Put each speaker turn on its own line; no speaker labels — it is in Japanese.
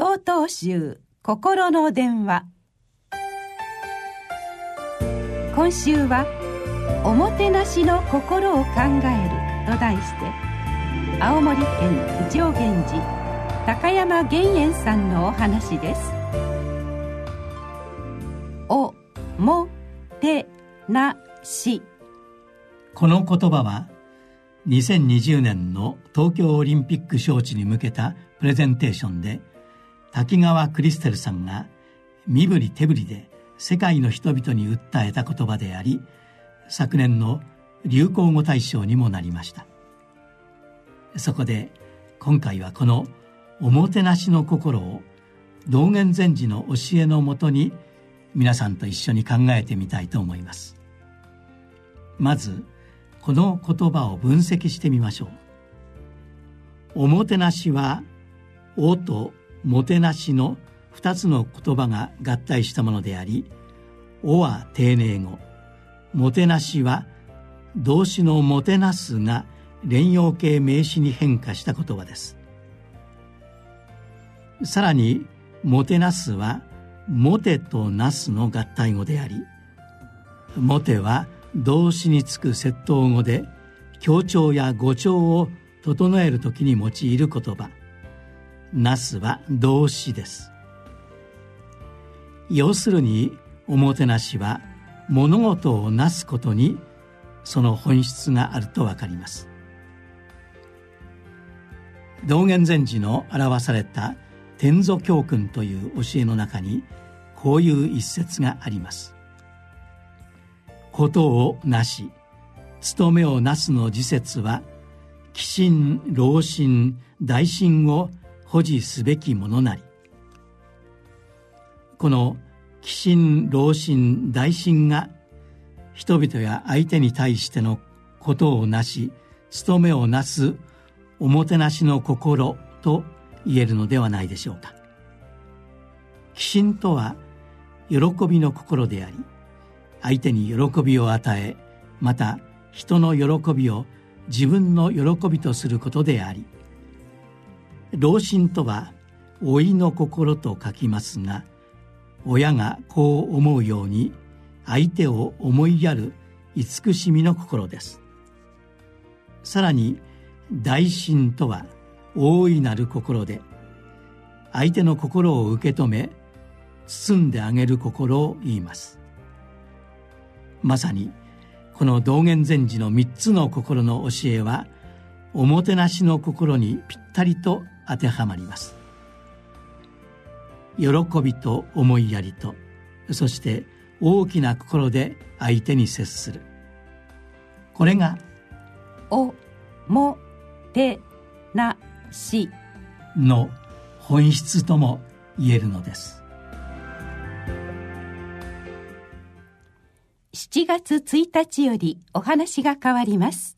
総統集心の電話。今週は「おもてなしの心を考える」と題して青森県上源寺高山玄円さんのお話です。おもてなし。
この言葉は2020年の東京オリンピック招致に向けたプレゼンテーションで滝川クリステルさんが身振り手振りで世界の人々に訴えた言葉であり昨年の流行語大賞にもなりました。そこで今回はこのおもてなしの心を道元禅師の教えのもとに皆さんと一緒に考えてみたいと思います。まずこの言葉を分析してみましょう。おもてなしは「お」と「もてなし」の2つの言葉が合体したものであり「お」は丁寧語「もてなし」は動詞の「もてなす」が連用形名詞に変化した言葉です。さらに「もてなす」は「もて」と「なす」の合体語であり「もて」は「動詞につく窃盗語で強調や語調を整える時に用いる言葉。なすは動詞です。要するにおもてなしは物事をなすことにその本質があると分かります。道元禅師の表された天祖教訓という教えの中にこういう一節があります。ことをなし務めをなすの時節は寄進老心大心を保持すべきものなりこの寄進老心大心が人々や相手に対してのことをなし務めをなすおもてなしの心と言えるのではないでしょうか。寄進とは喜びの心であり相手に喜びを与えまた人の喜びを自分の喜びとすることであり老心とは老いの心と書きますが親がこう思うように相手を思いやる慈しみの心です。さらに大心とは大いなる心で相手の心を受け止め包んであげる心を言います。まさにこの道元禅師の三つの心の教えはおもてなしの心にぴったりと当てはまります。喜びと思いやりとそして大きな心で相手に接する。これが「
おもてなし」
の本質とも言えるのです。
7月1日よりお話が変わります